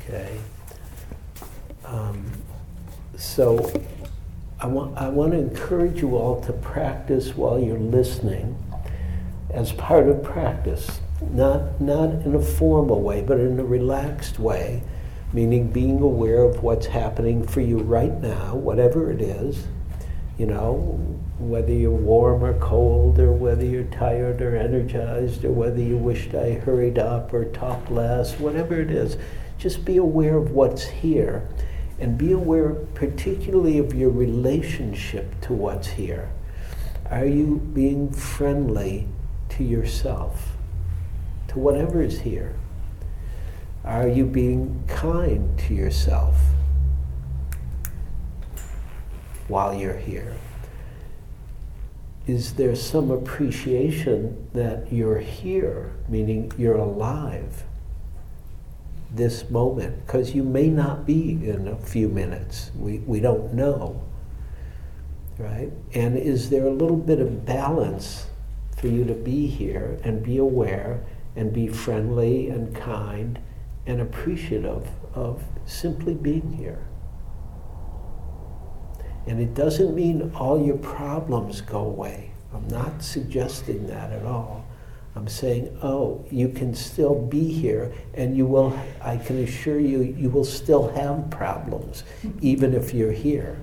Okay. Um, So I want, I want to encourage you all to practice while you're listening as part of practice. Not, not in a formal way, but in a relaxed way, meaning being aware of what's happening for you right now, whatever it is. You know, whether you're warm or cold, or whether you're tired or energized, or whether you wished I hurried up or talked less, whatever it is, just be aware of what's here and be aware particularly of your relationship to what's here. Are you being friendly to yourself, to whatever is here? Are you being kind to yourself while you're here? Is there some appreciation that you're here, meaning you're alive? this moment because you may not be in a few minutes. We, we don't know. Right? And is there a little bit of balance for you to be here and be aware and be friendly and kind and appreciative of simply being here? And it doesn't mean all your problems go away. I'm not suggesting that at all. I'm saying, oh, you can still be here, and you will, I can assure you, you will still have problems, even if you're here.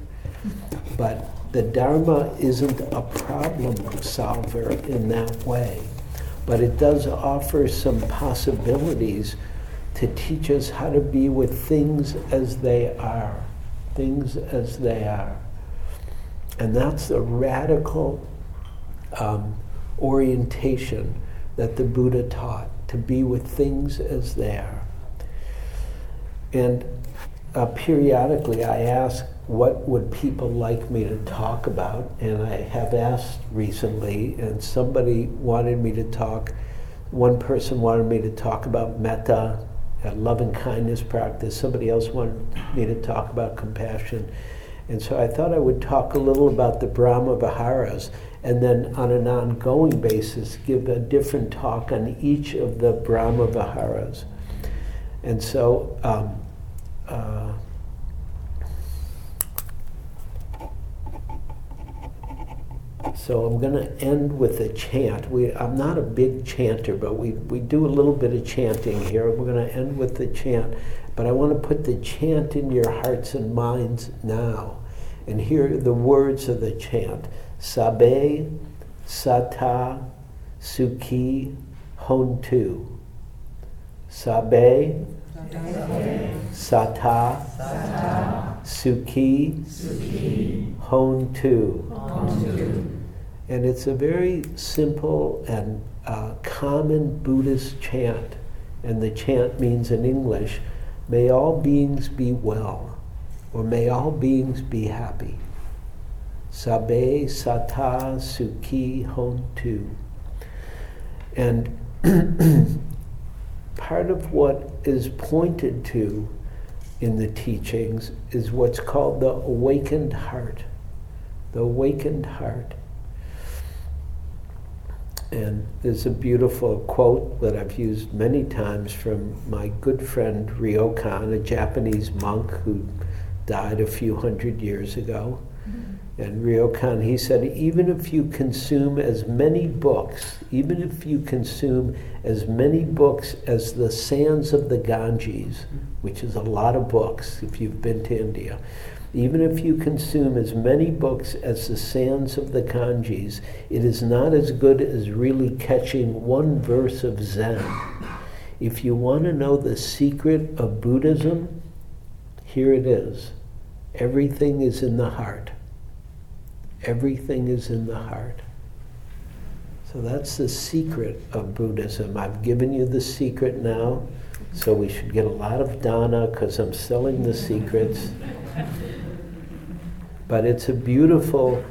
But the Dharma isn't a problem solver in that way. But it does offer some possibilities to teach us how to be with things as they are. Things as they are. And that's the radical um, orientation that the Buddha taught to be with things as they are. And uh, periodically I ask, what would people like me to talk about? And I have asked recently, and somebody wanted me to talk, one person wanted me to talk about metta, love and kindness practice. Somebody else wanted me to talk about compassion. And so I thought I would talk a little about the Brahma Viharas and then on an ongoing basis give a different talk on each of the Brahma Viharas. And so, um, uh, so I'm going to end with a chant. We, I'm not a big chanter, but we, we do a little bit of chanting here. We're going to end with the chant, but I want to put the chant in your hearts and minds now and hear the words of the chant. Sabe Sata Suki Hontu. Sabe Sata Suki Hontu. And it's a very simple and uh, common Buddhist chant. And the chant means in English, may all beings be well, or may all beings be happy. Sabe Sata Suki Hontu. And part of what is pointed to in the teachings is what's called the awakened heart. The awakened heart. And there's a beautiful quote that I've used many times from my good friend Ryokan, a Japanese monk who died a few hundred years ago. Mm-hmm. And Ryokan, he said, even if you consume as many books, even if you consume as many books as the sands of the Ganges, which is a lot of books if you've been to India, even if you consume as many books as the sands of the Ganges, it is not as good as really catching one verse of Zen. If you want to know the secret of Buddhism, here it is. Everything is in the heart. Everything is in the heart. So that's the secret of Buddhism. I've given you the secret now, so we should get a lot of dana because I'm selling the secrets. But it's a beautiful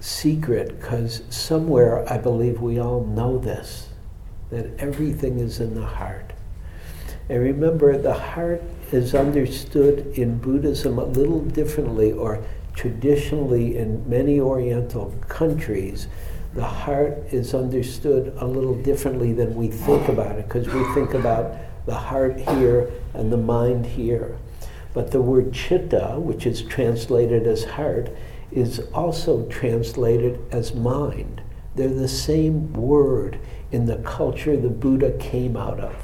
secret because somewhere I believe we all know this that everything is in the heart. And remember, the heart is understood in Buddhism a little differently, or traditionally in many Oriental countries, the heart is understood a little differently than we think about it, because we think about the heart here and the mind here. But the word chitta, which is translated as heart, is also translated as mind. They're the same word in the culture the Buddha came out of.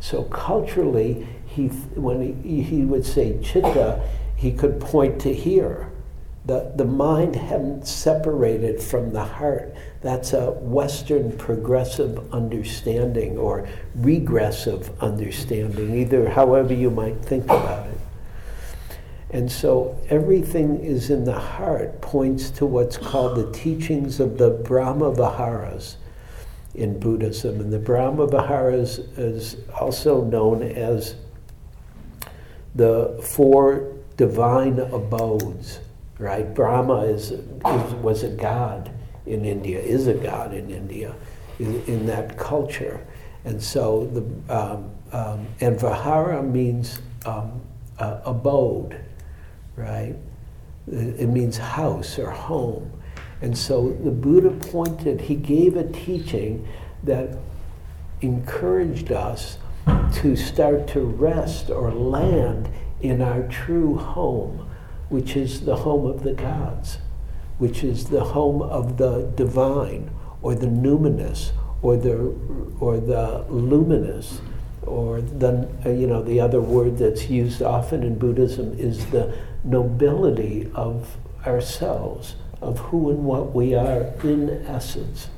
So culturally, he, when he, he would say chitta, he could point to here. The, the mind hadn't separated from the heart. That's a Western progressive understanding or regressive understanding, either however you might think about it. And so everything is in the heart points to what's called the teachings of the Brahma Viharas in Buddhism. And the Brahma Viharas is also known as the four divine abodes, right? Brahma is, is was a god in India, is a god in India, in, in that culture. And so the, um, um, and Vihara means um, uh, abode right? It means house or home. And so the Buddha pointed, he gave a teaching that encouraged us to start to rest or land in our true home, which is the home of the gods, which is the home of the divine or the numinous or the, or the luminous or the, you know, the other word that's used often in Buddhism is the nobility of ourselves, of who and what we are in essence.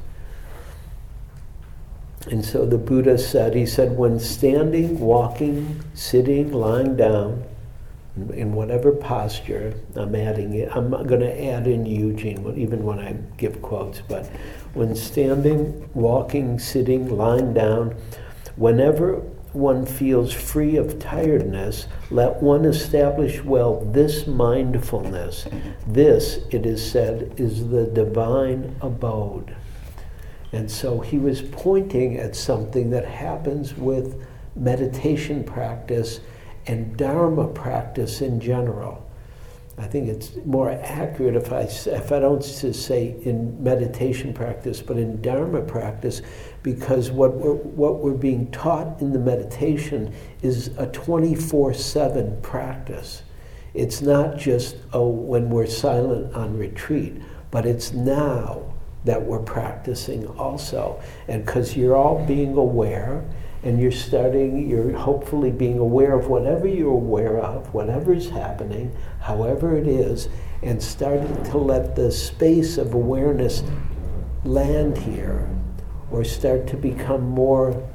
And so the Buddha said, he said, when standing, walking, sitting, lying down, in whatever posture, I'm adding it, I'm going to add in Eugene, even when I give quotes, but when standing, walking, sitting, lying down, whenever one feels free of tiredness, let one establish well this mindfulness. This, it is said, is the divine abode. And so he was pointing at something that happens with meditation practice and Dharma practice in general. I think it's more accurate if I, if I don't say in meditation practice, but in Dharma practice, because what we're, what we're being taught in the meditation is a 24 7 practice. It's not just oh, when we're silent on retreat, but it's now that we're practicing also. And because you're all being aware, and you're starting, you're hopefully being aware of whatever you're aware of, whatever is happening, however it is, and starting to let the space of awareness land here or start to become more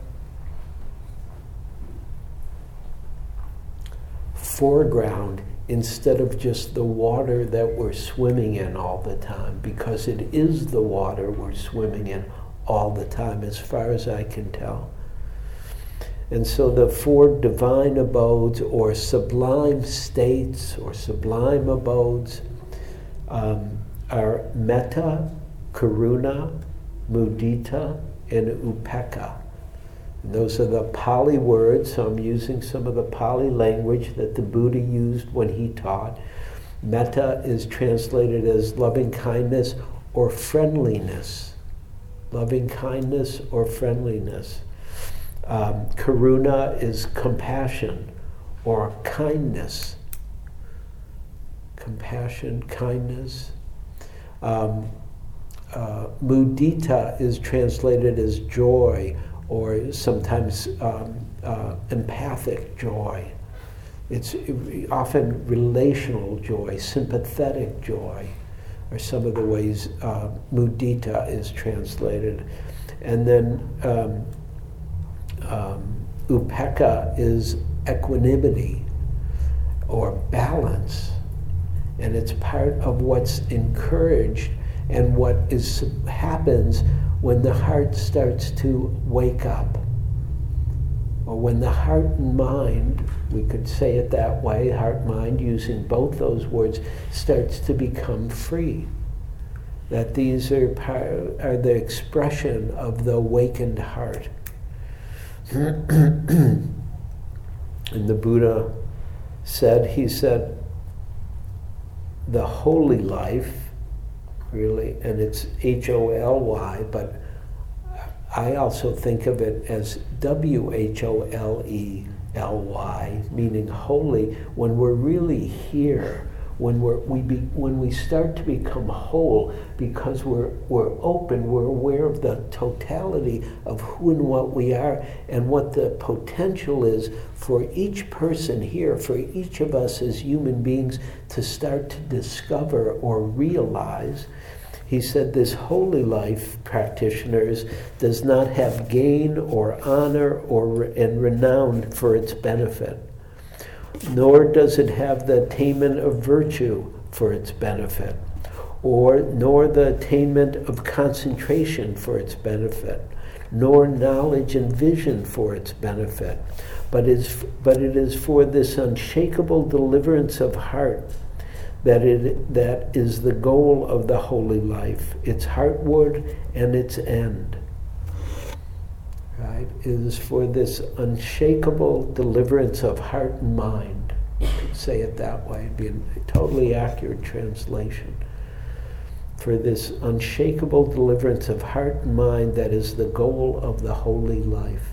foreground instead of just the water that we're swimming in all the time, because it is the water we're swimming in all the time, as far as I can tell. And so the four divine abodes or sublime states or sublime abodes um, are metta, karuna, mudita, and upekkha. And those are the Pali words, so I'm using some of the Pali language that the Buddha used when he taught. Metta is translated as loving kindness or friendliness. Loving kindness or friendliness. Um, karuna is compassion or kindness. Compassion, kindness. Um, uh, mudita is translated as joy or sometimes um, uh, empathic joy. It's often relational joy, sympathetic joy, are some of the ways uh, mudita is translated. And then um, um, upekkha is equanimity or balance. And it's part of what's encouraged and what is happens when the heart starts to wake up. Or when the heart and mind, we could say it that way, heart mind, using both those words, starts to become free. that these are, are the expression of the awakened heart. and the Buddha said, he said, the holy life, really, and it's H O L Y, but I also think of it as W H O L E L Y, meaning holy, when we're really here when, we're, we be, when we start to become whole because we're, we're open, we're aware of the totality of who and what we are and what the potential is for each person here, for each of us as human beings to start to discover or realize. He said this holy life practitioners does not have gain or honor or and renown for its benefit nor does it have the attainment of virtue for its benefit, or nor the attainment of concentration for its benefit, nor knowledge and vision for its benefit, but, is, but it is for this unshakable deliverance of heart that it that is the goal of the holy life, its heartwood and its end is for this unshakable deliverance of heart and mind. You could say it that way, it'd be a totally accurate translation. For this unshakable deliverance of heart and mind that is the goal of the holy life.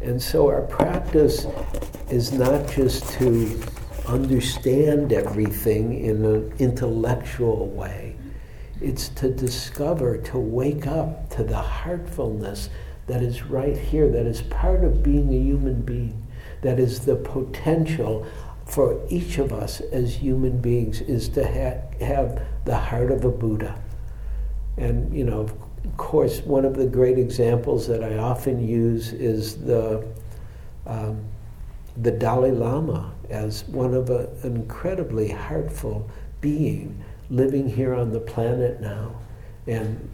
And so our practice is not just to understand everything in an intellectual way it's to discover, to wake up to the heartfulness that is right here, that is part of being a human being, that is the potential for each of us as human beings is to ha- have the heart of a Buddha. And, you know, of course, one of the great examples that I often use is the, um, the Dalai Lama as one of a, an incredibly heartful being living here on the planet now and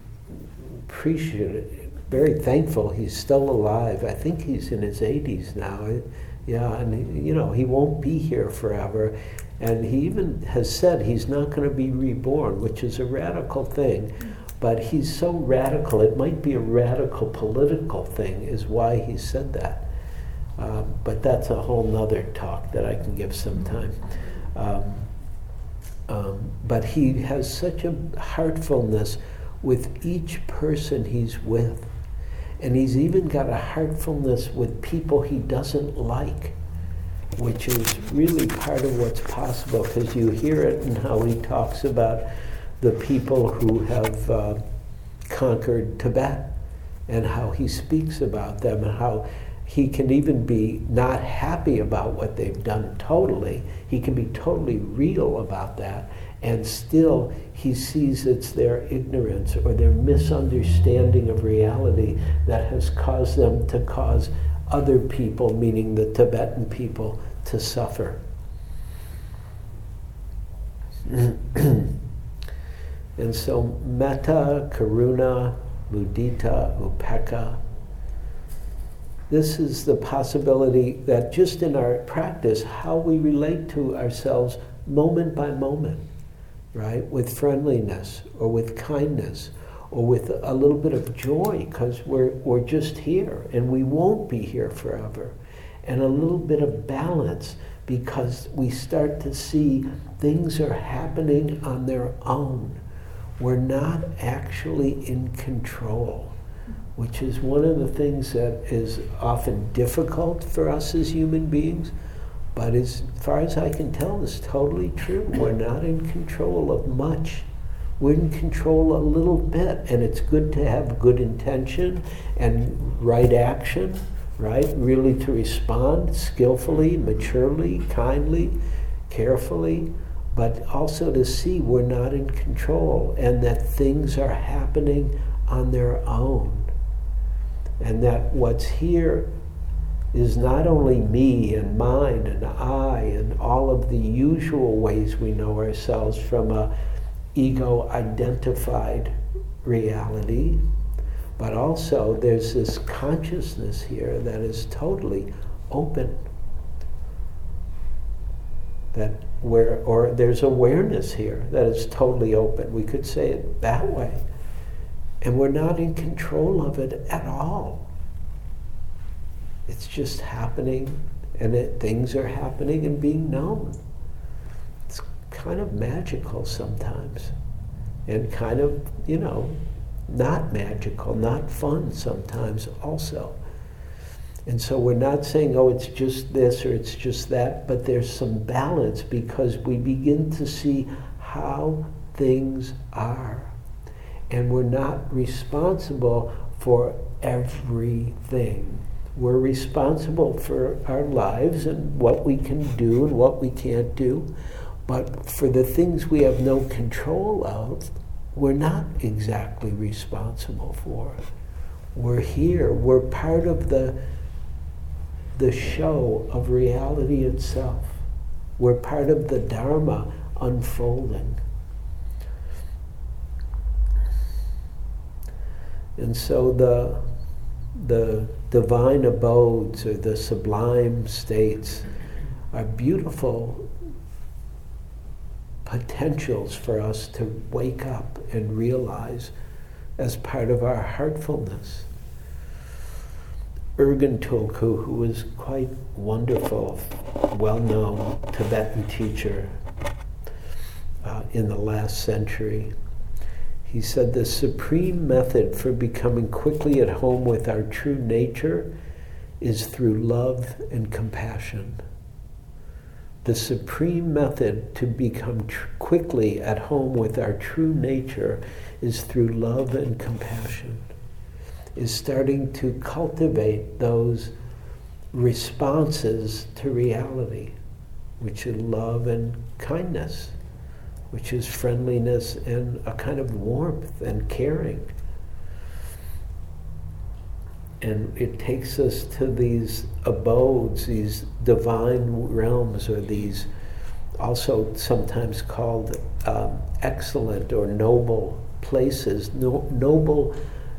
appreciate very thankful he's still alive. I think he's in his 80s now. Yeah, and you know, he won't be here forever. And he even has said he's not going to be reborn, which is a radical thing. But he's so radical, it might be a radical political thing, is why he said that. Um, but that's a whole nother talk that I can give sometime. Um, um, but he has such a heartfulness with each person he's with. And he's even got a heartfulness with people he doesn't like, which is really part of what's possible because you hear it in how he talks about the people who have uh, conquered Tibet and how he speaks about them and how he can even be not happy about what they've done totally. He can be totally real about that. And still, he sees it's their ignorance or their misunderstanding of reality that has caused them to cause other people, meaning the Tibetan people, to suffer. and so, metta, karuna, mudita, upekkha, this is the possibility that just in our practice, how we relate to ourselves moment by moment, right? With friendliness or with kindness or with a little bit of joy because we're, we're just here and we won't be here forever. And a little bit of balance because we start to see things are happening on their own. We're not actually in control which is one of the things that is often difficult for us as human beings, but as far as I can tell, is totally true. We're not in control of much. We're in control a little bit, and it's good to have good intention and right action, right? Really to respond skillfully, maturely, kindly, carefully, but also to see we're not in control and that things are happening on their own and that what's here is not only me and mine and I and all of the usual ways we know ourselves from a ego identified reality, but also there's this consciousness here that is totally open. that where or there's awareness here that is totally open. We could say it that way. And we're not in control of it at all. It's just happening and it, things are happening and being known. It's kind of magical sometimes. And kind of, you know, not magical, not fun sometimes also. And so we're not saying, oh, it's just this or it's just that, but there's some balance because we begin to see how things are. And we're not responsible for everything. We're responsible for our lives and what we can do and what we can't do. But for the things we have no control of, we're not exactly responsible for. We're here. We're part of the the show of reality itself. We're part of the Dharma unfolding. And so the, the divine abodes or the sublime states are beautiful potentials for us to wake up and realize as part of our heartfulness. Urgyen Tulku, who was quite wonderful, well-known Tibetan teacher uh, in the last century, he said the supreme method for becoming quickly at home with our true nature is through love and compassion. The supreme method to become tr- quickly at home with our true nature is through love and compassion is starting to cultivate those responses to reality, which is love and kindness, which is friendliness and a kind of warmth and caring. And it takes us to these abodes, these divine realms, or these also sometimes called um, excellent or noble places, no, noble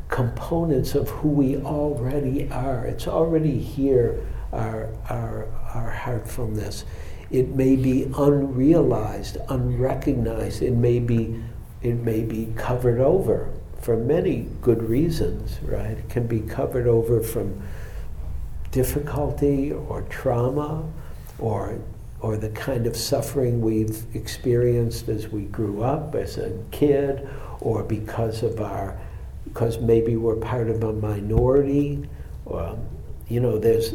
components of who we already are. It's already here, our, our, our heartfulness. It may be unrealized, unrecognized. It may be, it may be covered over for many good reasons, right? It can be covered over from difficulty or trauma or or the kind of suffering we've experienced as we grew up as a kid or because of our because maybe we're part of a minority. Or, you know, there's,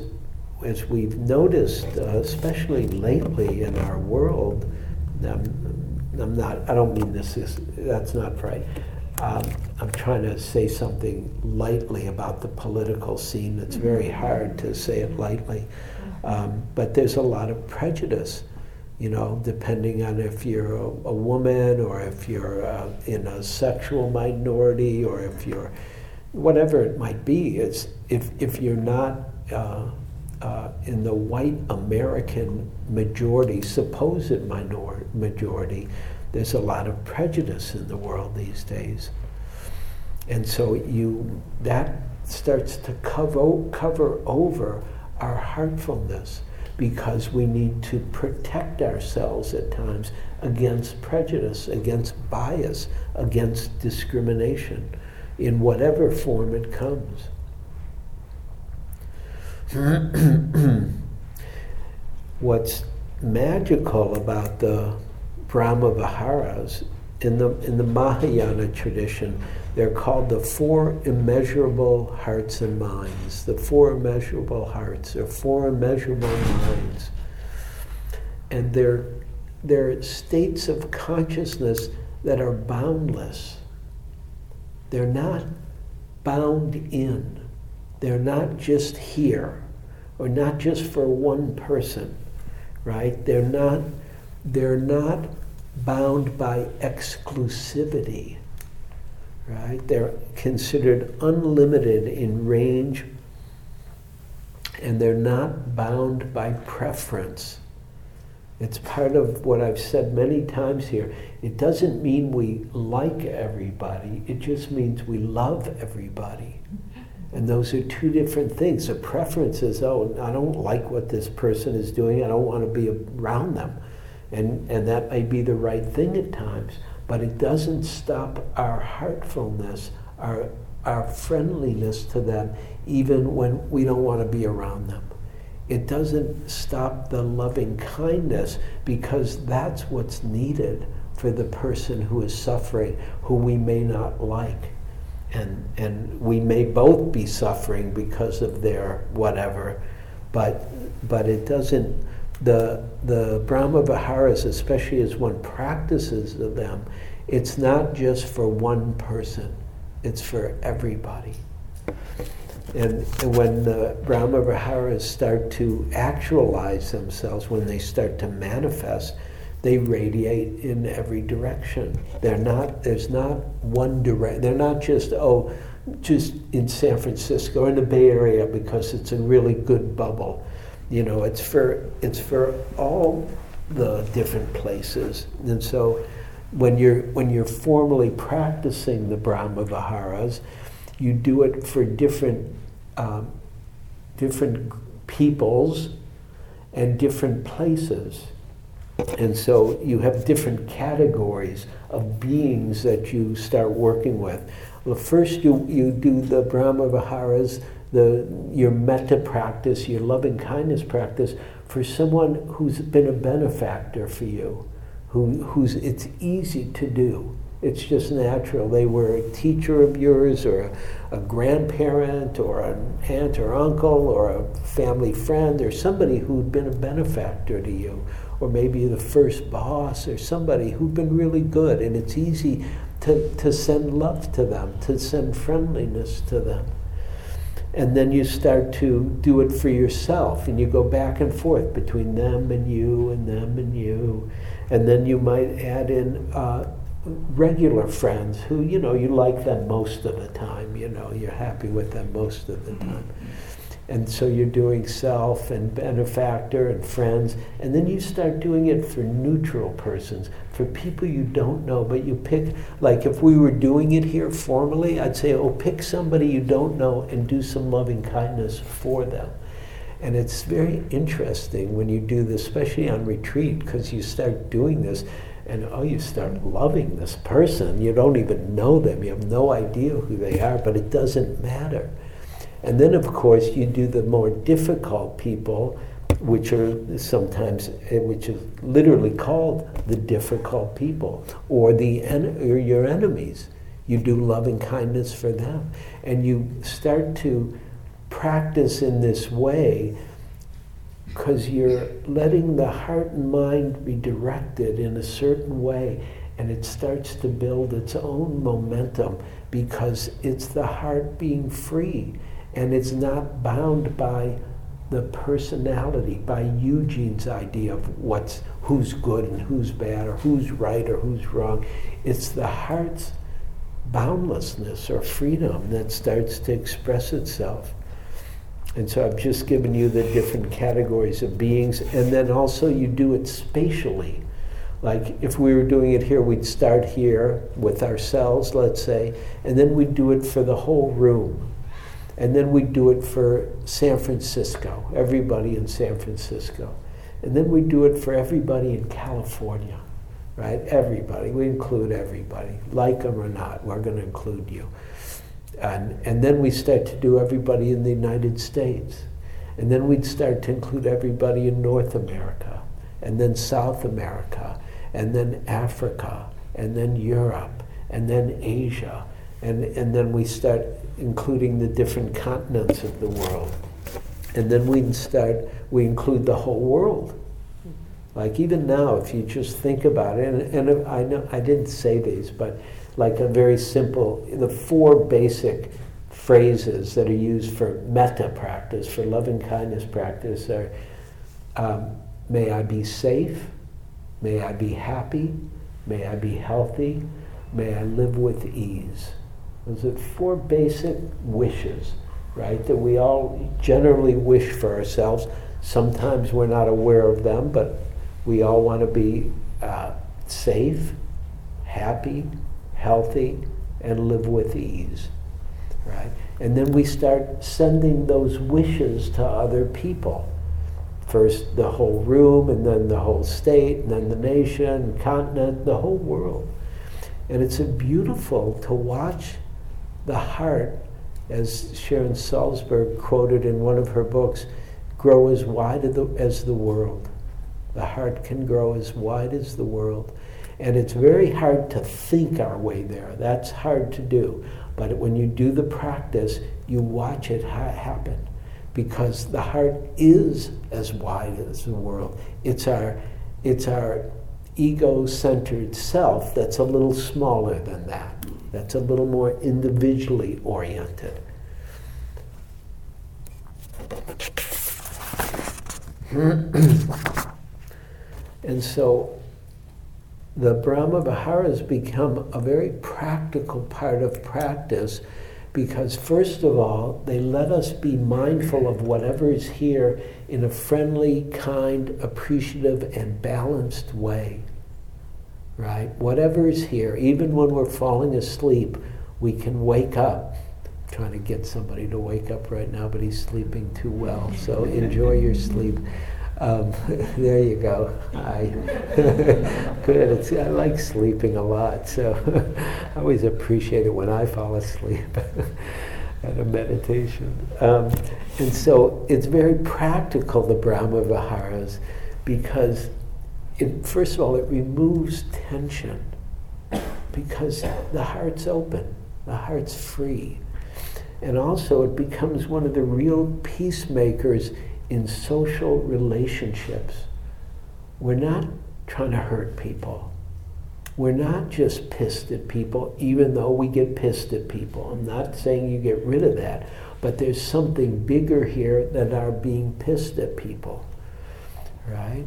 as we've noticed, uh, especially lately in our world, I'm, I'm, not, I don't mean this is, that's not right. Um, I'm trying to say something lightly about the political scene. It's very hard to say it lightly. Um, but there's a lot of prejudice you know, depending on if you're a, a woman or if you're uh, in a sexual minority or if you're whatever it might be. It's if if you're not uh, uh, in the white American majority, supposed minor majority, there's a lot of prejudice in the world these days, and so you that starts to cover cover over our heartfulness because we need to protect ourselves at times against prejudice, against bias, against discrimination, in whatever form it comes. What's magical about the Brahma Viharas in the in the Mahayana tradition, they're called the four immeasurable hearts and minds. The four immeasurable hearts or four immeasurable minds. And they're, they're states of consciousness that are boundless. They're not bound in. They're not just here or not just for one person, right? They're not, they're not bound by exclusivity right? They're considered unlimited in range and they're not bound by preference. It's part of what I've said many times here. It doesn't mean we like everybody, it just means we love everybody. And those are two different things. A preference is, oh, I don't like what this person is doing, I don't want to be around them. And, and that may be the right thing at times, but it doesn't stop our heartfulness, our, our friendliness to them, even when we don't want to be around them. It doesn't stop the loving kindness because that's what's needed for the person who is suffering, who we may not like. And, and we may both be suffering because of their whatever, but, but it doesn't, the, the Brahma Viharas, especially as one practices them, it's not just for one person, it's for everybody. And, and when the Brahma Viharas start to actualize themselves, when they start to manifest, they radiate in every direction. They're not, there's not one direct, they're not just, oh, just in San Francisco or in the Bay Area because it's a really good bubble. You know, it's for, it's for all the different places. And so when you're, when you're formally practicing the Brahma Viharas, you do it for different, um, different peoples and different places. And so you have different categories of beings that you start working with. Well, first you, you do the Brahma Viharas, the, your metta practice, your loving kindness practice for someone who's been a benefactor for you, who, who's it's easy to do. It's just natural. They were a teacher of yours, or a, a, grandparent, or an aunt or uncle, or a family friend, or somebody who'd been a benefactor to you, or maybe the first boss, or somebody who'd been really good. And it's easy to, to send love to them, to send friendliness to them. And then you start to do it for yourself, and you go back and forth between them and you, and them and you. And then you might add in uh, regular friends who, you know, you like them most of the time, you know, you're happy with them most of the time. And so you're doing self and benefactor and friends, and then you start doing it for neutral persons, for people you don't know, but you pick, like if we were doing it here formally, I'd say, oh, pick somebody you don't know and do some loving kindness for them. And it's very interesting when you do this, especially on retreat, because you start doing this and oh, you start loving this person. You don't even know them, you have no idea who they are, but it doesn't matter. And then, of course, you do the more difficult people, which are sometimes, eh, which is literally called the difficult people, or the or your enemies. You do loving kindness for them, and you start to practice in this way because you're letting the heart and mind be directed in a certain way and it starts to build its own momentum because it's the heart being free and it's not bound by the personality by Eugene's idea of what's who's good and who's bad or who's right or who's wrong it's the heart's boundlessness or freedom that starts to express itself and so I've just given you the different categories of beings, and then also you do it spatially. Like if we were doing it here, we'd start here with ourselves, let's say, and then we'd do it for the whole room. And then we'd do it for San Francisco, everybody in San Francisco. And then we'd do it for everybody in California, right? Everybody. We include everybody. Like them or not, we're going to include you. And, and then we start to do everybody in the United States. And then we'd start to include everybody in North America, and then South America, and then Africa, and then Europe, and then Asia. And, and then we start including the different continents of the world. And then we start, we include the whole world. Like even now, if you just think about it, and, and I know I didn't say these, but like a very simple, the four basic phrases that are used for metta practice, for loving kindness practice are um, may I be safe, may I be happy, may I be healthy, may I live with ease. Those are four basic wishes, right, that we all generally wish for ourselves. Sometimes we're not aware of them, but we all want to be uh, safe, happy, healthy, and live with ease. Right? And then we start sending those wishes to other people. first the whole room, and then the whole state, and then the nation, continent, the whole world. And it's beautiful to watch the heart, as Sharon Salzberg quoted in one of her books, grow as wide as the world. The heart can grow as wide as the world. And it's very hard to think our way there. That's hard to do. But when you do the practice, you watch it ha- happen because the heart is as wide as the world. It's our, it's our ego centered self that's a little smaller than that, that's a little more individually oriented. and so the Brahma Viharas become a very practical part of practice because, first of all, they let us be mindful of whatever is here in a friendly, kind, appreciative, and balanced way. Right? Whatever is here, even when we're falling asleep, we can wake up. I'm trying to get somebody to wake up right now, but he's sleeping too well. So enjoy your sleep. Um, there you go. I good. It's, I like sleeping a lot, so I always appreciate it when I fall asleep at a meditation. Um, and so it's very practical, the Brahma Viharas, because it, first of all, it removes tension because the heart's open, the heart's free. And also, it becomes one of the real peacemakers in social relationships, we're not trying to hurt people. We're not just pissed at people, even though we get pissed at people. I'm not saying you get rid of that, but there's something bigger here than our being pissed at people, right?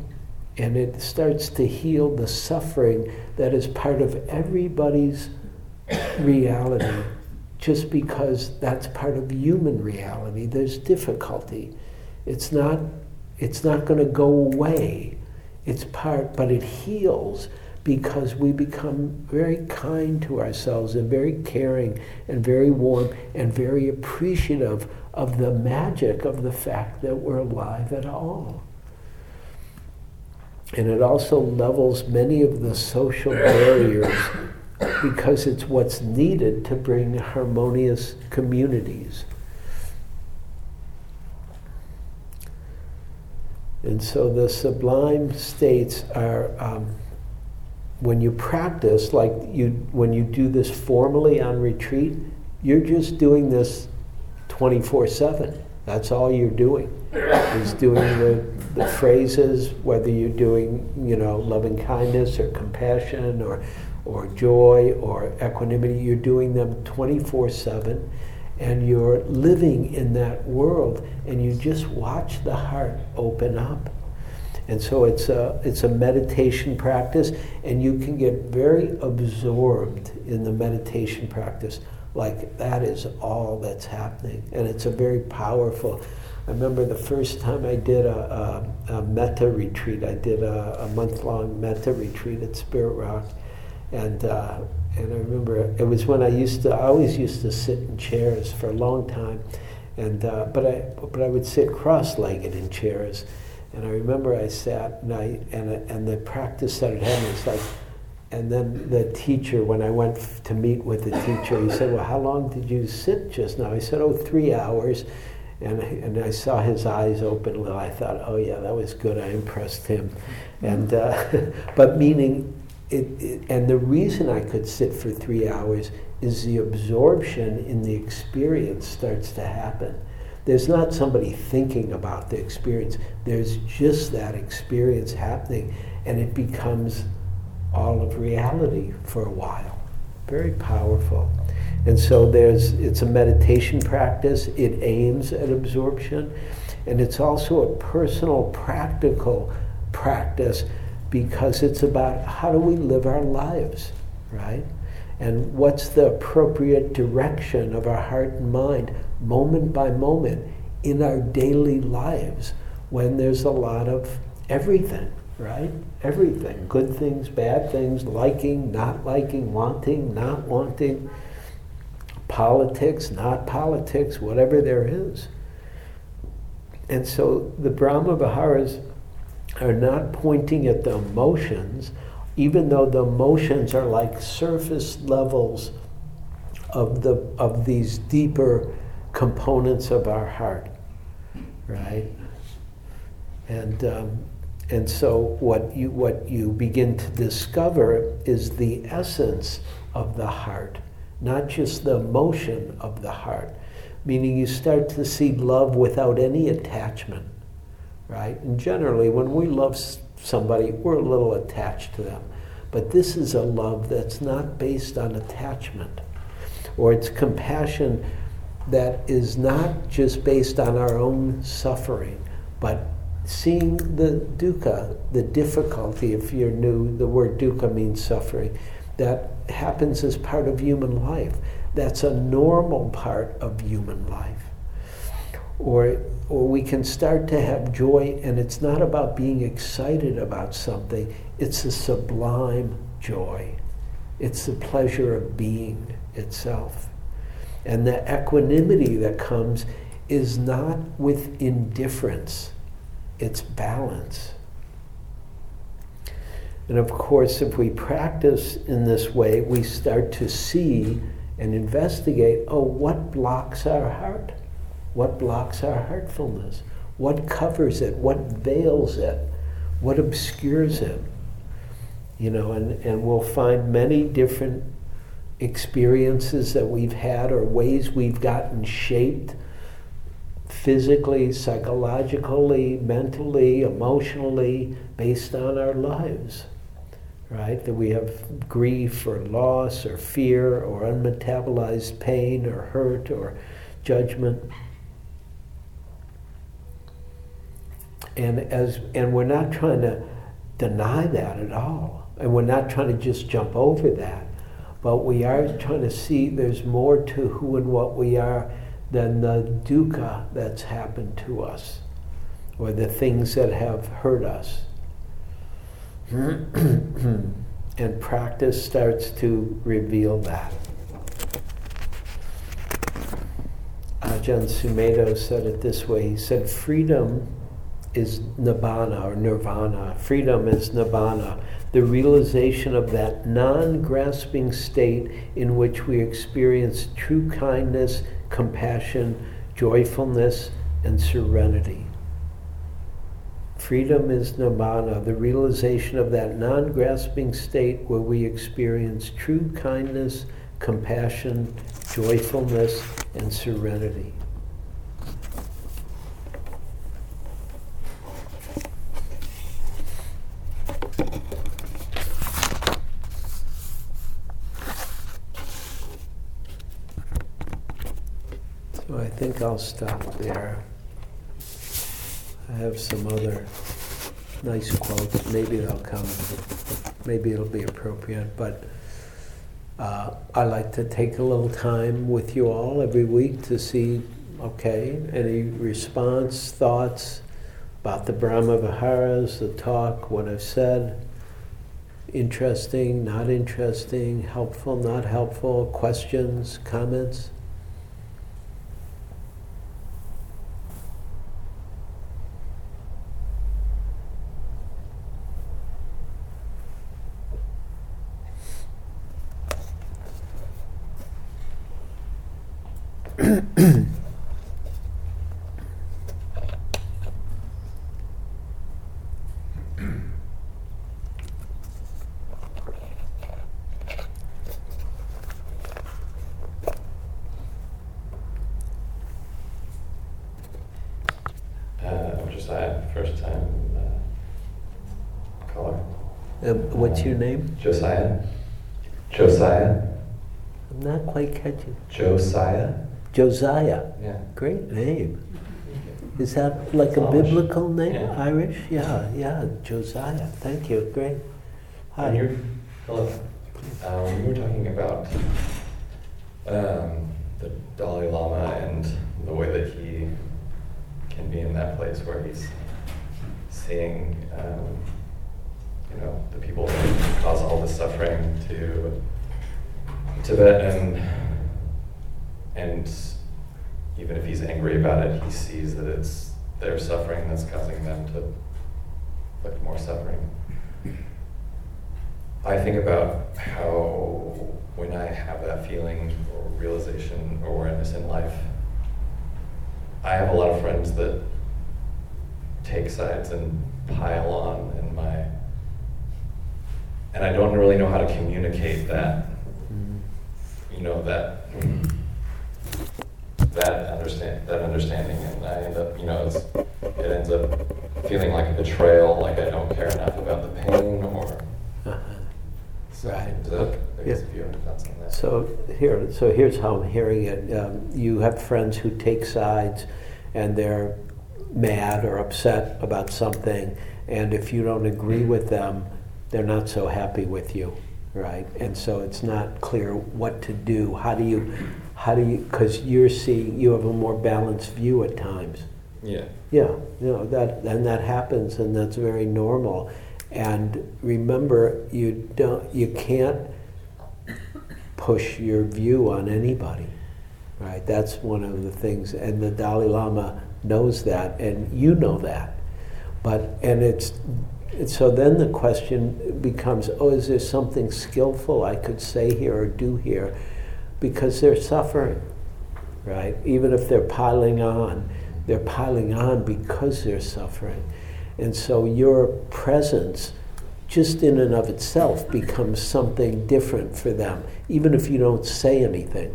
And it starts to heal the suffering that is part of everybody's reality, just because that's part of human reality. There's difficulty. It's not, it's not going to go away. It's part, but it heals because we become very kind to ourselves and very caring and very warm and very appreciative of the magic of the fact that we're alive at all. And it also levels many of the social barriers because it's what's needed to bring harmonious communities. And so the sublime states are, um, when you practice, like you, when you do this formally on retreat, you're just doing this 24 7. That's all you're doing, is doing the, the phrases, whether you're doing, you know, loving kindness or compassion or, or joy or equanimity, you're doing them 24 7 and you're living in that world and you just watch the heart open up. And so it's a, it's a meditation practice, and you can get very absorbed in the meditation practice. Like that is all that's happening. And it's a very powerful. I remember the first time I did a, a, a metta retreat, I did a, a month long metta retreat at Spirit Rock. And uh, and I remember it was when I used to, I always used to sit in chairs for a long time. And, uh, but, I, but I would sit cross legged in chairs. And I remember I sat and, I, and, and the practice started happening. It's like, and then the teacher, when I went to meet with the teacher, he said, Well, how long did you sit just now? I said, Oh, three hours. And, and I saw his eyes open a little. I thought, Oh, yeah, that was good. I impressed him. And, uh, but meaning, it, it, and the reason I could sit for three hours is the absorption in the experience starts to happen. There's not somebody thinking about the experience, there's just that experience happening, and it becomes all of reality for a while. Very powerful. And so there's it's a meditation practice, it aims at absorption, and it's also a personal practical practice because it's about how do we live our lives, right? And what's the appropriate direction of our heart and mind, moment by moment, in our daily lives when there's a lot of everything, right? Everything. Good things, bad things, liking, not liking, wanting, not wanting, politics, not politics, whatever there is. and so the Brahma Viharas are not pointing at the emotions, even though the emotions are like surface levels of the of these deeper components of our heart, right? And um, and so what you what you begin to discover is the essence of the heart, not just the emotion of the heart. Meaning you start to see love without any attachment, right? And generally, when we love somebody, we're a little attached to them. But this is a love that's not based on attachment, or it's compassion that is not just based on our own suffering, but seeing the dukkha, the difficulty, if you're new, the word dukkha means suffering, that happens as part of human life. That's a normal part of human life. Or, or we can start to have joy, and it's not about being excited about something, it's a sublime joy. It's the pleasure of being itself. And the equanimity that comes is not with indifference, it's balance. And of course, if we practice in this way, we start to see and investigate oh, what blocks our heart? What blocks our heartfulness? What covers it? What veils it? What obscures it? You know, and, and we'll find many different experiences that we've had or ways we've gotten shaped physically, psychologically, mentally, emotionally, based on our lives right? That we have grief or loss or fear or unmetabolized pain or hurt or judgment. And as and we're not trying to deny that at all. And we're not trying to just jump over that. But we are trying to see there's more to who and what we are than the dukkha that's happened to us or the things that have hurt us. and practice starts to reveal that. Ajahn Sumedho said it this way he said, Freedom is nibbana or nirvana. Freedom is nibbana, the realization of that non grasping state in which we experience true kindness, compassion, joyfulness, and serenity. Freedom is nibbana, the realization of that non grasping state where we experience true kindness, compassion, joyfulness, and serenity. So I think I'll stop there. I have some other nice quotes. Maybe they'll come. Maybe it'll be appropriate. But uh, I like to take a little time with you all every week to see, okay, any response, thoughts about the Brahma Viharas, the talk, what I've said. Interesting, not interesting, helpful, not helpful, questions, comments. What's your name? Josiah. Josiah. I'm not quite catching. Josiah. Josiah. Yeah. Great name. Is that like a biblical name? Yeah. Irish? Yeah, yeah. Josiah. Thank you. Great. Hi. You're, hello. Um, we were talking about um, the Dalai Lama and the way that he can be in that place where he's seeing. Um, you know, the people that cause all this suffering to Tibet and and even if he's angry about it, he sees that it's their suffering that's causing them to inflict more suffering. I think about how when I have that feeling or realization or awareness in life, I have a lot of friends that take sides and pile on in my and I don't really know how to communicate that. Mm-hmm. You know that that understand that understanding, and I end up, you know, it ends up feeling like a betrayal, like I don't care enough about the pain, or uh-huh. right. So, yeah. So here, so here's how I'm hearing it. Um, you have friends who take sides, and they're mad or upset about something, and if you don't agree with them, they're not so happy with you, right? And so it's not clear what to do. How do you, how do you, because you're seeing, you have a more balanced view at times. Yeah. Yeah, you know, that, and that happens, and that's very normal. And remember, you don't, you can't push your view on anybody, right? That's one of the things, and the Dalai Lama knows that, and you know that. But, and it's so then the question becomes oh, is there something skillful I could say here or do here? Because they're suffering, right? Even if they're piling on, they're piling on because they're suffering. And so your presence, just in and of itself, becomes something different for them, even if you don't say anything.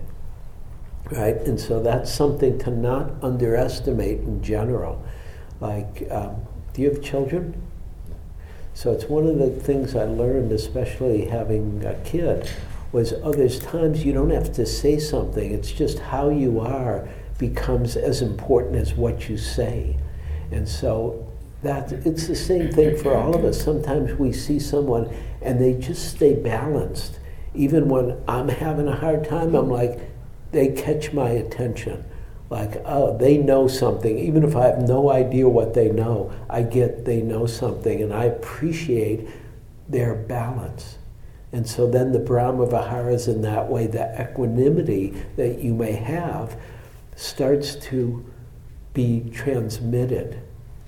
Right? And so that's something to not underestimate in general. Like, um, do you have children? So it's one of the things I learned, especially having a kid, was oh, there's times you don't have to say something. It's just how you are becomes as important as what you say. And so that it's the same thing for all of us. Sometimes we see someone and they just stay balanced. Even when I'm having a hard time, I'm like, they catch my attention. Like oh they know something. Even if i have no idea what they know i get they know something and i appreciate their balance. And so then the brahma viharas in that way the equanimity that you may have starts to be transmitted.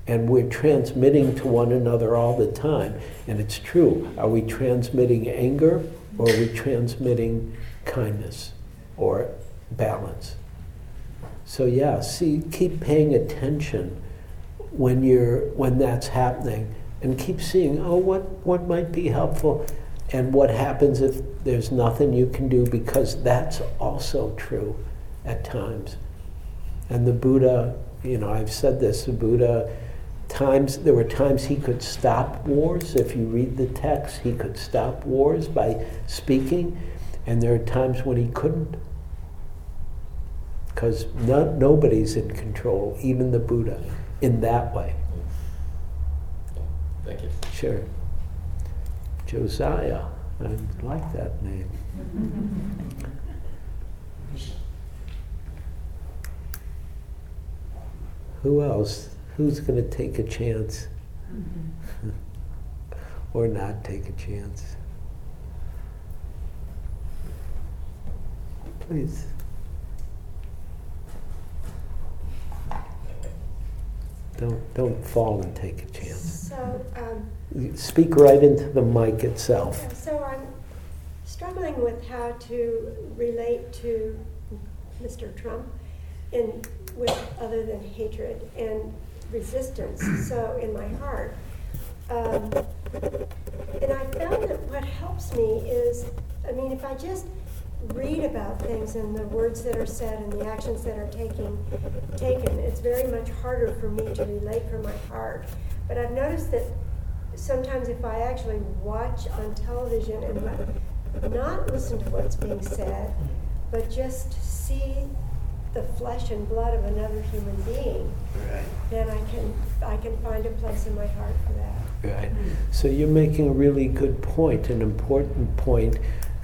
And we're transmitting to one another all the time. And it's true. Are we transmitting anger or are we transmitting kindness or balance. So yeah, see, keep paying attention when you're when that's happening, and keep seeing oh what what might be helpful, and what happens if there's nothing you can do because that's also true at times. And the Buddha, you know, I've said this, the Buddha times there were times he could stop wars. If you read the text he could stop wars by speaking. And there are times when he couldn't because no, nobody's in control, even the Buddha, in that way. Thank you. Sure. Josiah, I like that name. Who else? Who's going to take a chance? or not take a chance? Please. Don't, don't fall and take a chance. So, um, Speak right into the mic itself. So I'm struggling with how to relate to Mr. Trump in with other than hatred and resistance. So in my heart, um, and I found that what helps me is, I mean, if I just read about things and the words that are said and the actions that are taking taken, it's very much harder for me to relate from my heart. But I've noticed that sometimes if I actually watch on television and not listen to what's being said, but just see the flesh and blood of another human being, right. then I can I can find a place in my heart for that. Right. So you're making a really good point, an important point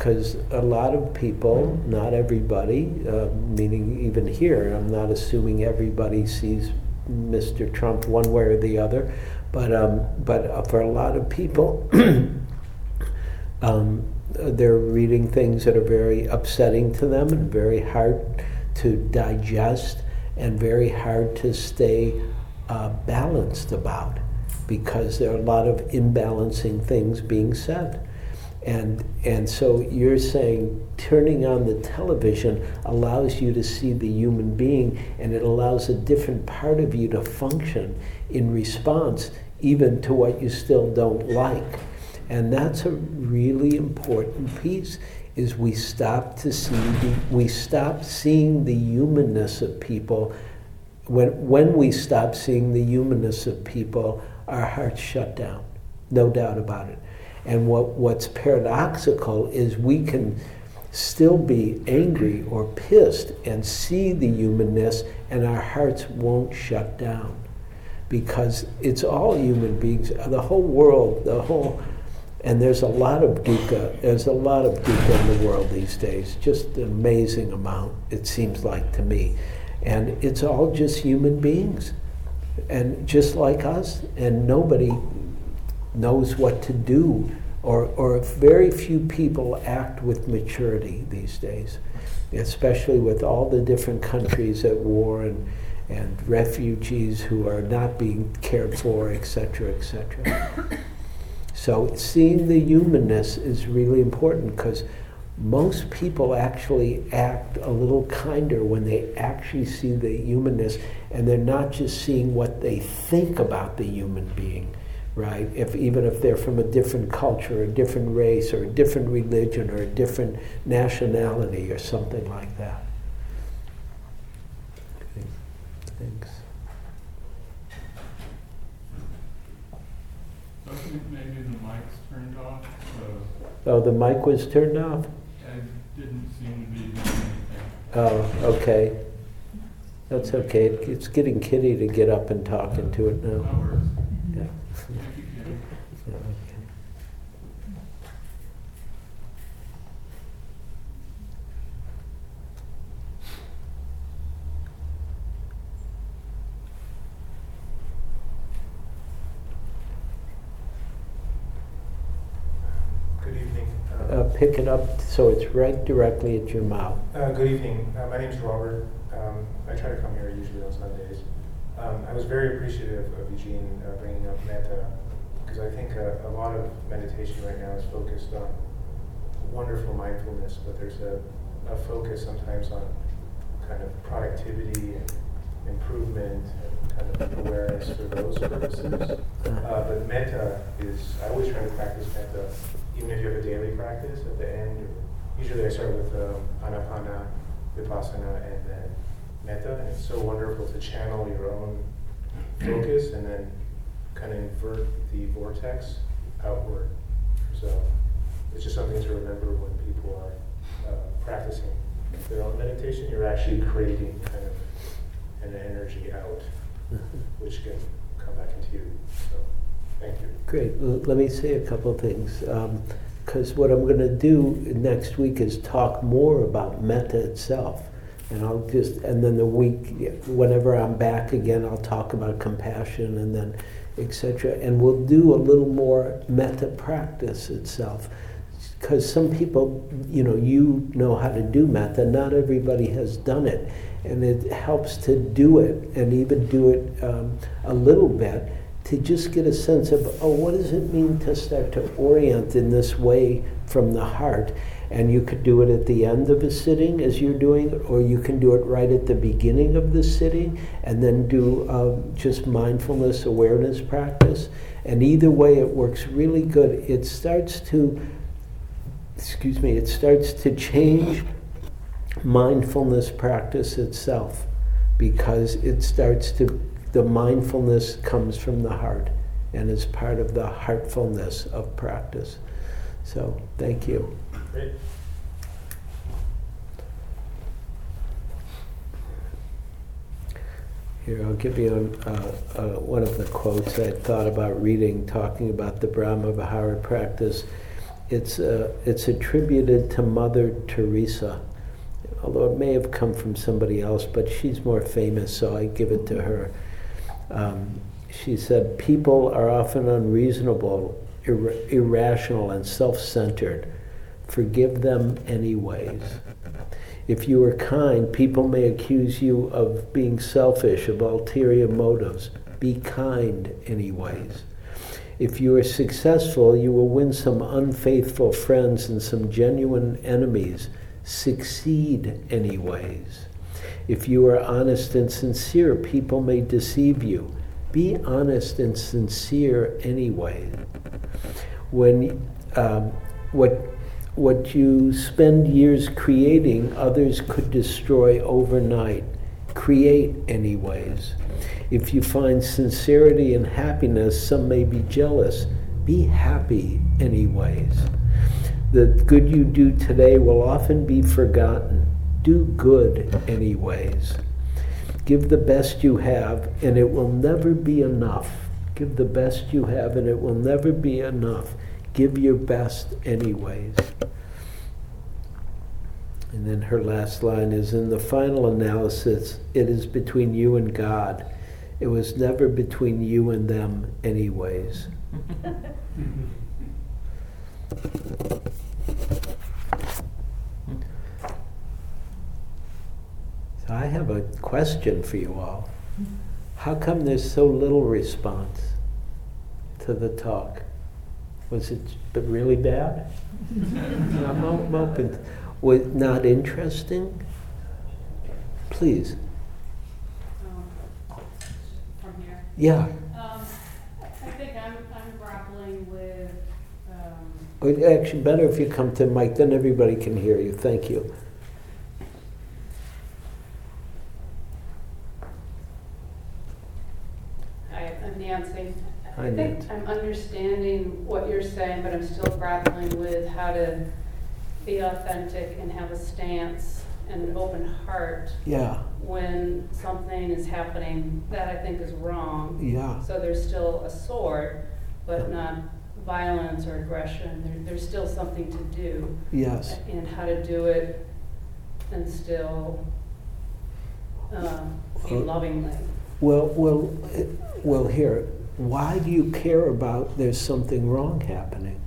because a lot of people, not everybody, uh, meaning even here, I'm not assuming everybody sees Mr. Trump one way or the other, but um, but for a lot of people, um, they're reading things that are very upsetting to them and very hard to digest and very hard to stay uh, balanced about because there are a lot of imbalancing things being said. And, and so you're saying turning on the television allows you to see the human being and it allows a different part of you to function in response even to what you still don't like. And that's a really important piece is we stop to see the, we stop seeing the humanness of people. When, when we stop seeing the humanness of people our hearts shut down. No doubt about it and what, what's paradoxical is we can still be angry or pissed and see the humanness, and our hearts won't shut down. Because it's all human beings, the whole world, the whole, and there's a lot of dukkha, there's a lot of dukkha in the world these days, just an amazing amount, it seems like to me. And it's all just human beings, and just like us, and nobody knows what to do, or, or very few people act with maturity these days, especially with all the different countries at war and, and refugees who are not being cared for, etc., etc. so seeing the humanness is really important because most people actually act a little kinder when they actually see the humanness and they're not just seeing what they think about the human being right? If even if they're from a different culture, a different race, or a different religion, or a different nationality, or something like that. Okay. Thanks. I think maybe the mic's turned off. oh, the mic was turned off. I didn't seem to be doing anything. Oh, okay. That's okay. It's getting Kitty to get up and talk into it now. That works. Yeah. Thank you, Kitty. Yeah, okay. Good evening. Uh, pick it up so it's right directly at your mouth. Uh, good evening. Uh, my name is Robert. Um, I try to come here usually on Sundays. Um, I was very appreciative of Eugene uh, bringing up metta because I think a, a lot of meditation right now is focused on wonderful mindfulness, but there's a, a focus sometimes on kind of productivity and improvement and kind of awareness for those purposes. Uh, but metta is, I always try to practice metta, even if you have a daily practice at the end. Usually I start with um, anapana, vipassana, and then metta, and it's so wonderful to channel your own focus and then kind of invert the vortex outward. So it's just something to remember when people are uh, practicing their own meditation. You're actually creating kind of an energy out, which can come back into you. So thank you. Great. L- let me say a couple of things. Because what I'm going to do next week is talk more about metta itself. And I'll just, and then the week, whenever I'm back again, I'll talk about compassion and then etc. And we'll do a little more metta practice itself. Because some people, you know, you know how to do metta, not everybody has done it. And it helps to do it and even do it um, a little bit to just get a sense of, oh, what does it mean to start to orient in this way from the heart? And you could do it at the end of a sitting as you're doing it, or you can do it right at the beginning of the sitting and then do um, just mindfulness awareness practice. And either way, it works really good. It starts to, excuse me, it starts to change mindfulness practice itself because it starts to, the mindfulness comes from the heart and is part of the heartfulness of practice. So, thank you. Great. Here, I'll give you uh, uh, one of the quotes I thought about reading, talking about the Brahma Vihara practice. It's, uh, it's attributed to Mother Teresa, although it may have come from somebody else, but she's more famous, so I give it to her. Um, she said, People are often unreasonable, ir- irrational, and self centered. Forgive them anyways. If you are kind, people may accuse you of being selfish, of ulterior motives. Be kind, anyways. If you are successful, you will win some unfaithful friends and some genuine enemies. Succeed, anyways. If you are honest and sincere, people may deceive you. Be honest and sincere anyway. When um, what what you spend years creating, others could destroy overnight. Create anyways. If you find sincerity and happiness, some may be jealous. Be happy anyways. The good you do today will often be forgotten. Do good anyways. Give the best you have, and it will never be enough. Give the best you have, and it will never be enough. Give your best anyways. And then her last line is In the final analysis, it is between you and God. It was never between you and them, anyways. So I have a question for you all. How come there's so little response to the talk? Was it really bad? I'm open. Was not interesting? Please. Um, From here. Yeah. Um, I think I'm, I'm grappling with, um, Well, Actually, better if you come to mic, then everybody can hear you. Thank you. Hi, I'm Nancy. Hi, I think. I'm understanding what you're saying, but I'm still grappling with how to be authentic and have a stance and an open heart Yeah. when something is happening that I think is wrong. Yeah. So there's still a sword, but not violence or aggression. There, there's still something to do. Yes. And how to do it and still um, be Well- lovingly. Well, well, eh, well. Here, why do you care about there's something wrong happening?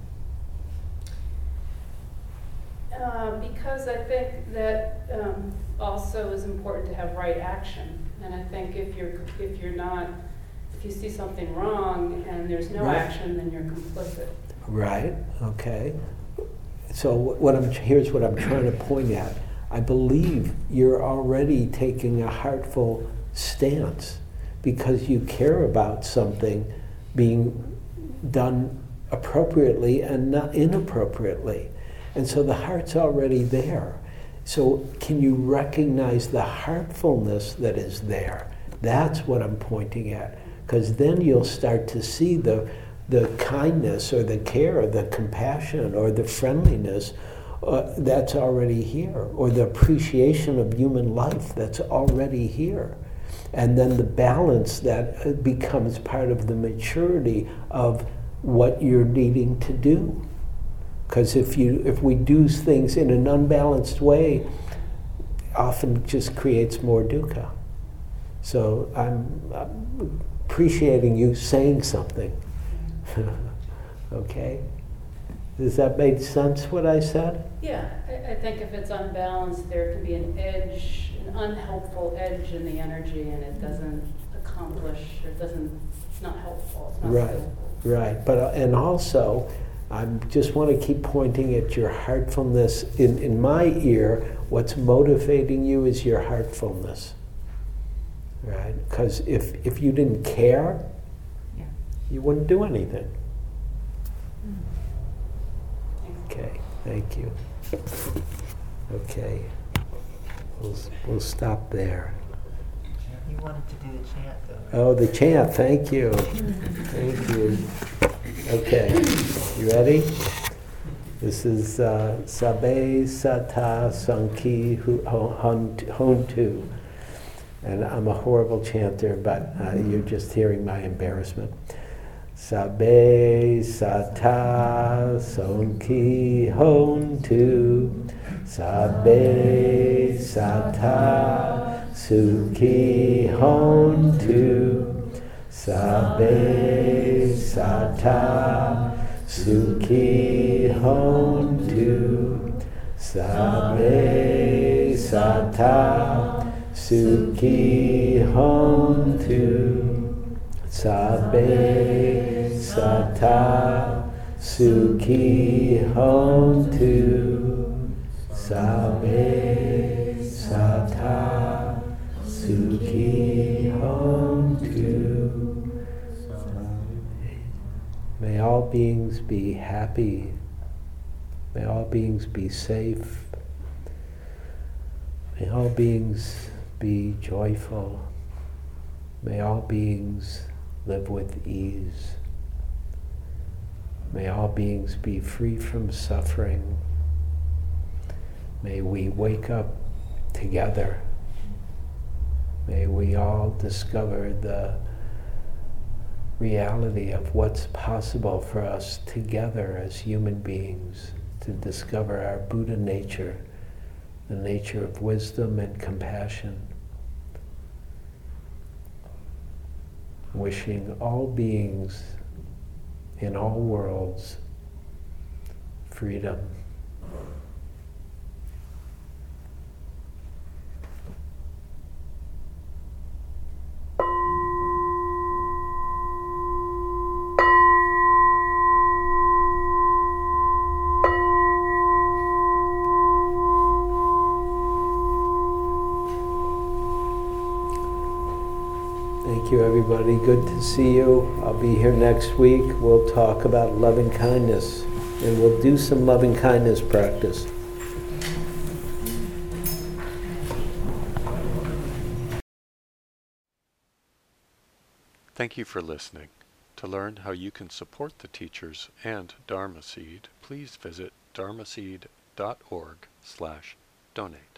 Uh, Because I think that um, also is important to have right action. And I think if you're, if you're not, if you see something wrong and there's no Right. action, then you're complicit. Right. Okay. So what I'm here's what I'm trying to point at. I believe you're already taking a heartful stance because you care about something being done appropriately and not inappropriately. And so the heart's already there. So can you recognize the heartfulness that is there? That's what I'm pointing at. Because then you'll start to see the, the kindness or the care or the compassion or the friendliness uh, that's already here, or the appreciation of human life that's already here. And then the balance that uh, becomes part of the maturity of what you're needing to do. Because if you if we do things in an unbalanced way, often just creates more dukkha. So I'm, I'm appreciating you saying something. okay? Does that make sense what I said? Yeah, I, I think if it's unbalanced, there can be an edge, an unhelpful edge in the energy and it doesn't accomplish, or it doesn't, it's not helpful, it's not Right. skillful. Right, but uh, and also, I just want to keep pointing at your heartfulness. In in my ear, what's motivating you is your heartfulness. Right, because if if you didn't care, Yeah. you wouldn't do anything. Thanks. Okay, thank you. Okay, we'll we'll stop there. You wanted to do the chant though. Oh, the chant, thank you. Thank you. Okay, you ready? This is uh, Sabe Sata Sanki Hu- Ho- Hun- Hontu. And I'm a horrible chanter, but uh, you're just hearing my embarrassment. Sabe Sata Sanki Hontu. Sabbe Satta Sukhi Hontu. Sabbe Satta Sukhi Hontu. Sabbe Satta Sukhi Hontu. Sabbe satta sukhi hontu. Sabbe satta sukhi hontu. May all beings be happy. May all beings be safe. May all beings be joyful. May all beings live with ease. May all beings be free from suffering. May we wake up together. May we all discover the reality of what's possible for us together as human beings to discover our Buddha nature, the nature of wisdom and compassion. Wishing all beings in all worlds freedom. Everybody. Good to see you. I'll be here next week. We'll talk about loving kindness and we'll do some loving kindness practice. Thank you for listening. To learn how you can support the teachers and Dharma Seed, please visit dharmaseed.org slash donate.